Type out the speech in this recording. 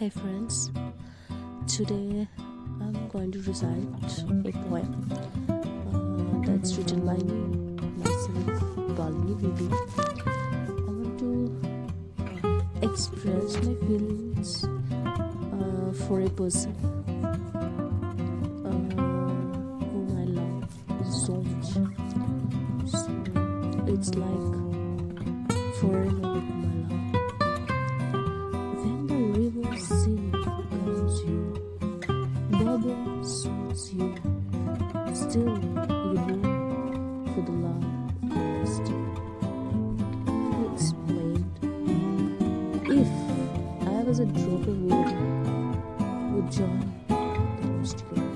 Hey friends, today I'm going to recite a poem uh, that's written by me, myself, Balini Bibi. I want to express my feelings uh, for a person uh, whom I love so much. It's like forever with my love. Still you long for the love lost. Explained. If I was a drop of water, would join the mystic